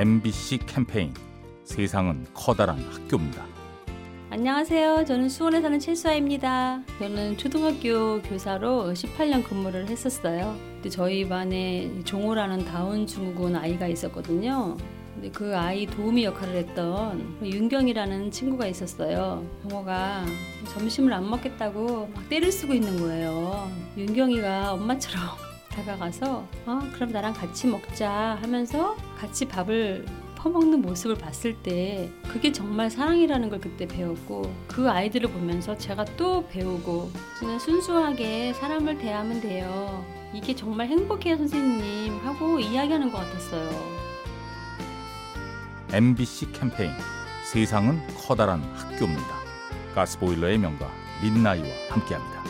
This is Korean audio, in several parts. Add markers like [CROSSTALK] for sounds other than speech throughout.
MBC 캠페인 세상은 커다란 학교입니다. 안녕하세요. 저는 수원에 사는 최수아입니다. 저는 초등학교 교사로 18년 근무를 했었어요. 저희 반에 종호라는 다운 증후군 아이가 있었거든요. 그 아이 도우미 역할을 했던 윤경이라는 친구가 있었어요. 종호가 점심을 안 먹겠다고 막 때를 쓰고 있는 거예요. 윤경이가 엄마처럼 다가가서 아 그럼 나랑 같이 먹자 하면서 같이 밥을 퍼먹는 모습을 봤을 때 그게 정말 사랑이라는 걸 그때 배웠고 그 아이들을 보면서 제가 또 배우고 그냥 순수하게 사람을 대하면 돼요. 이게 정말 행복해요 선생님 하고 이야기하는 것 같았어요. MBC 캠페인 세상은 커다란 학교입니다. 가스보일러의 명가 민나이와 함께합니다.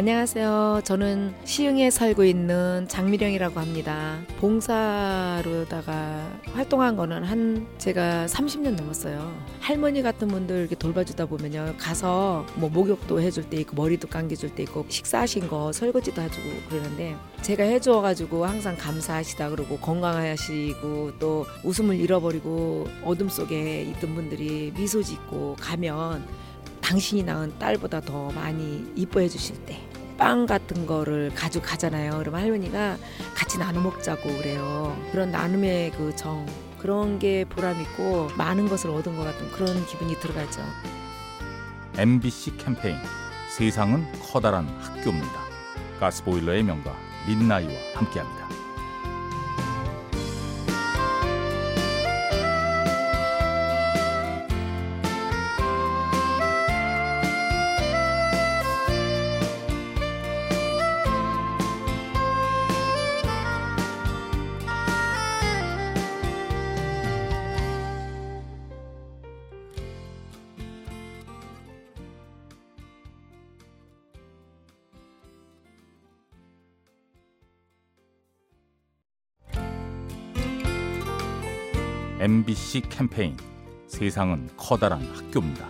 안녕하세요. 저는 시흥에 살고 있는 장미령이라고 합니다. 봉사로다가 활동한 거는 한 제가 30년 넘었어요. 할머니 같은 분들 이렇게 돌봐주다 보면요. 가서 뭐 목욕도 해줄 때 있고 머리도 감겨줄 때 있고 식사하신 거 설거지도 해주고 그러는데 제가 해줘가지고 항상 감사하시다 그러고 건강하시고 또 웃음을 잃어버리고 어둠 속에 있던 분들이 미소 짓고 가면 당신이 낳은 딸보다 더 많이 이뻐해 주실 때 빵 같은 거를 가져가잖아요. 그러면 할머니가 같이 나눠 먹자고 그래요. 그런 나눔의 그 정 그런 게 보람 있고 많은 것을 얻은 것 같은 그런 기분이 들어가죠. MBC 캠페인 세상은 커다란 학교입니다. 가스보일러의 명가 민나이와 함께합니다. MBC 캠페인 세상은 커다란 학교입니다.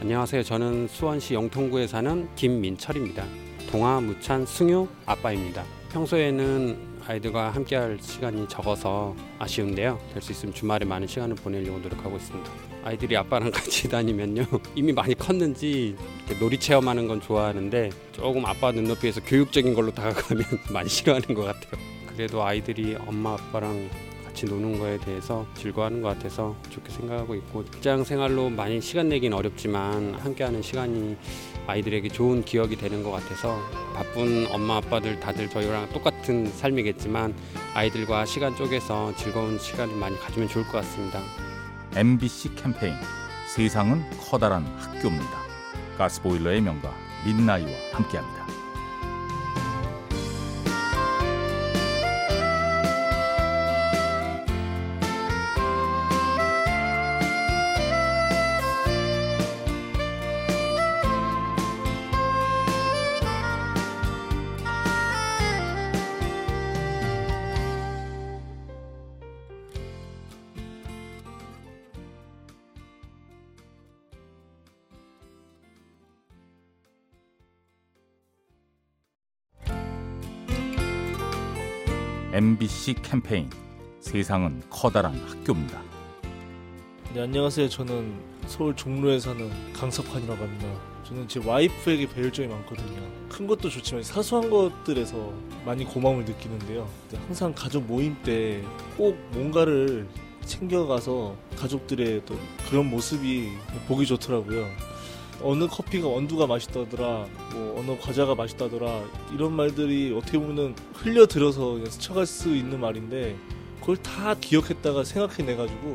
안녕하세요. 저는 수원시 영통구에 사는 김민철입니다. 동아 무찬 승유 아빠입니다. 평소에는 아이들과 함께할 시간이 적어서 아쉬운데요. 될 수 있으면 주말에 많은 시간을 보내려고 노력하고 있습니다. 아이들이 아빠랑 [LAUGHS] 같이 다니면요 이미 많이 컸는지 놀이 체험하는 건 좋아하는데 조금 아빠 눈높이에서 교육적인 걸로 다가가면 [LAUGHS] 많이 싫어하는 것 같아요. 그래도 아이들이 엄마 아빠랑 같이 노는 거에 대해서 즐거워하는 것 같아서 좋게 생각하고 있고 직장 생활로 많이 시간 내긴 어렵지만 함께하는 시간이 아이들에게 좋은 기억이 되는 것 같아서 바쁜 엄마 아빠들 다들 저희랑 똑같은 삶이겠지만 아이들과 시간 쪼개서 즐거운 시간을 많이 가지면 좋을 것 같습니다. MBC 캠페인 세상은 커다란 학교입니다. 가스보일러의 명가 민나이와 함께합니다. MBC 캠페인 세상은 커다란 학교입니다. 네, 안녕하세요. 저는 서울 종로에 사는 강석환이라고 합니다. 저는 제 와이프에게 배울 점이 많거든요. 큰 것도 좋지만 사소한 것들에서 많이 고마움을 느끼는데요. 항상 가족 모임 때 꼭 뭔가를 챙겨가서 가족들의 또 그런 모습이 보기 좋더라고요. 어느 커피가 원두가 맛있다더라, 뭐 어느 과자가 맛있다더라 이런 말들이 어떻게 보면은 흘려 들어서 그냥 스쳐갈 수 있는 말인데 그걸 다 기억했다가 생각해내가지고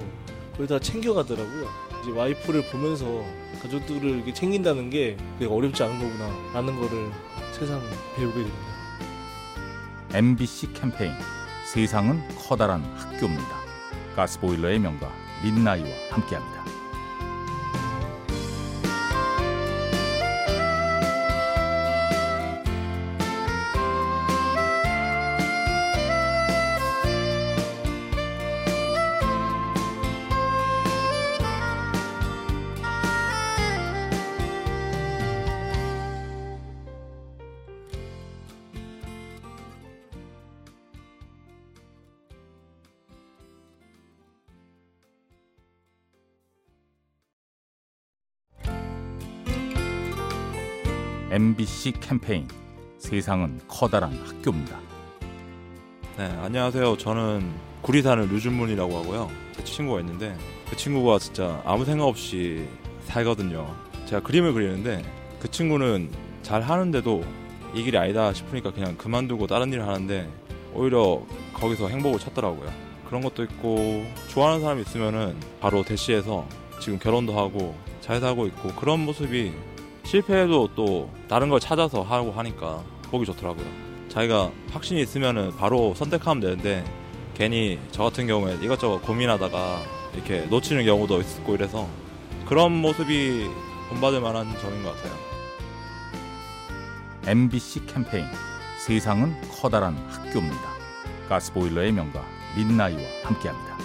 그걸 다 챙겨가더라고요. 이제 와이프를 보면서 가족들을 이렇게 챙긴다는 게 되게 어렵지 않은 거구나 라는 거를 세상 배우게 됩니다. MBC 캠페인 세상은 커다란 학교입니다. 가스보일러의 명가 민나이와 함께합니다. MBC 캠페인 세상은 커다란 학교입니다. 네, 안녕하세요. 저는 구리 사는 류준문이라고 하고요. 제 친구가 있는데 그 친구가 진짜 아무 생각 없이 살거든요. 제가 그림을 그리는데 그 친구는 잘 하는데도 이 길이 아니다 싶으니까 그냥 그만두고 다른 일을 하는데 오히려 거기서 행복을 찾더라고요. 그런 것도 있고 좋아하는 사람이 있으면은 바로 대시해서 지금 결혼도 하고 잘 살고 있고 그런 모습이 실패해도 또 다른 걸 찾아서 하고 하니까 보기 좋더라고요. 자기가 확신이 있으면은 바로 선택하면 되는데 괜히 저 같은 경우에 이것저것 고민하다가 이렇게 놓치는 경우도 있고 이래서 그런 모습이 본받을 만한 점인 것 같아요. MBC 캠페인 세상은 커다란 학교입니다. 가스보일러의 명가 민나이와 함께합니다.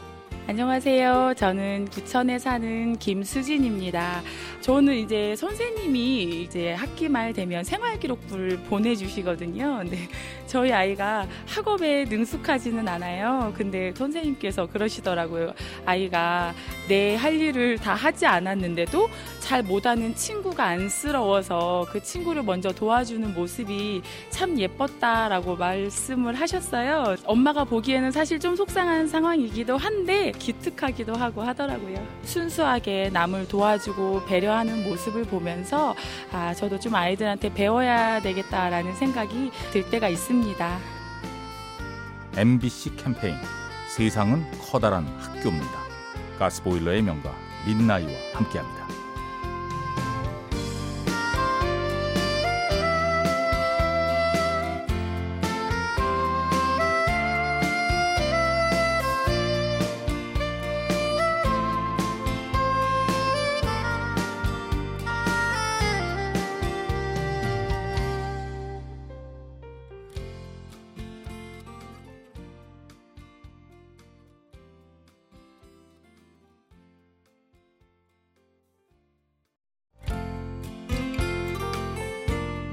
안녕하세요. 저는 부천에 사는 김수진입니다. 저는 이제 선생님이 이제 학기 말 되면 생활기록부를 보내주시거든요. 근데 저희 아이가 학업에 능숙하지는 않아요. 근데 선생님께서 그러시더라고요. 아이가 내 할 일을 다 하지 않았는데도 잘 못하는 친구가 안쓰러워서 그 친구를 먼저 도와주는 모습이 참 예뻤다라고 말씀을 하셨어요. 엄마가 보기에는 사실 좀 속상한 상황이기도 한데 기특하기도 하고 하더라고요. 순수하게 남을 도와주고 배려하는 모습을 보면서 아, 저도 좀 아이들한테 배워야 되겠다라는 생각이 들 때가 있습니다. MBC 캠페인 세상은 커다란 학교입니다. 가스보일러의 명가 민나이와 함께합니다.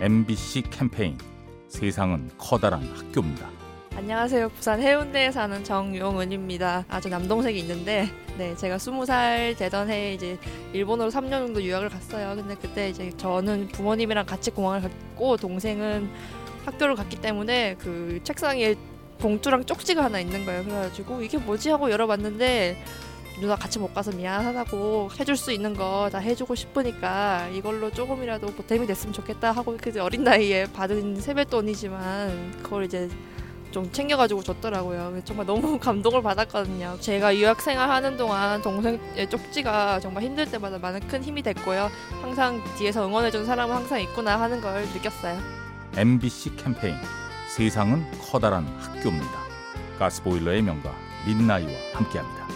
MBC 캠페인 세상은 커다란 학교입니다. 안녕하세요. 부산 해운대에 사는 정용은입니다. 아주 남동생이 있는데, 네, 제가 스무 살 되던 해에 이제 일본으로 3년 정도 유학을 갔어요. 근데 그때 이제 저는 부모님이랑 같이 공항을 갔고, 동생은 학교를 갔기 때문에 그 책상에 봉투랑 쪽지가 하나 있는 거예요. 그래가지고 이게 뭐지 하고 열어봤는데 누나 같이 못 가서 미안하다고 해줄 수 있는 거 다 해주고 싶으니까 이걸로 조금이라도 보탬이 됐으면 좋겠다 하고 그 어린 나이에 받은 세뱃돈이지만 그걸 이제 좀 챙겨가지고 줬더라고요. 정말 너무 [LAUGHS] 감동을 받았거든요. 제가 유학 생활 하는 동안 동생의 쪽지가 정말 힘들 때마다 많은 큰 힘이 됐고요. 항상 뒤에서 응원해준 사람은 항상 있구나 하는 걸 느꼈어요. MBC 캠페인 세상은 커다란 학교입니다. 가스보일러의 명가 민나이와 함께합니다.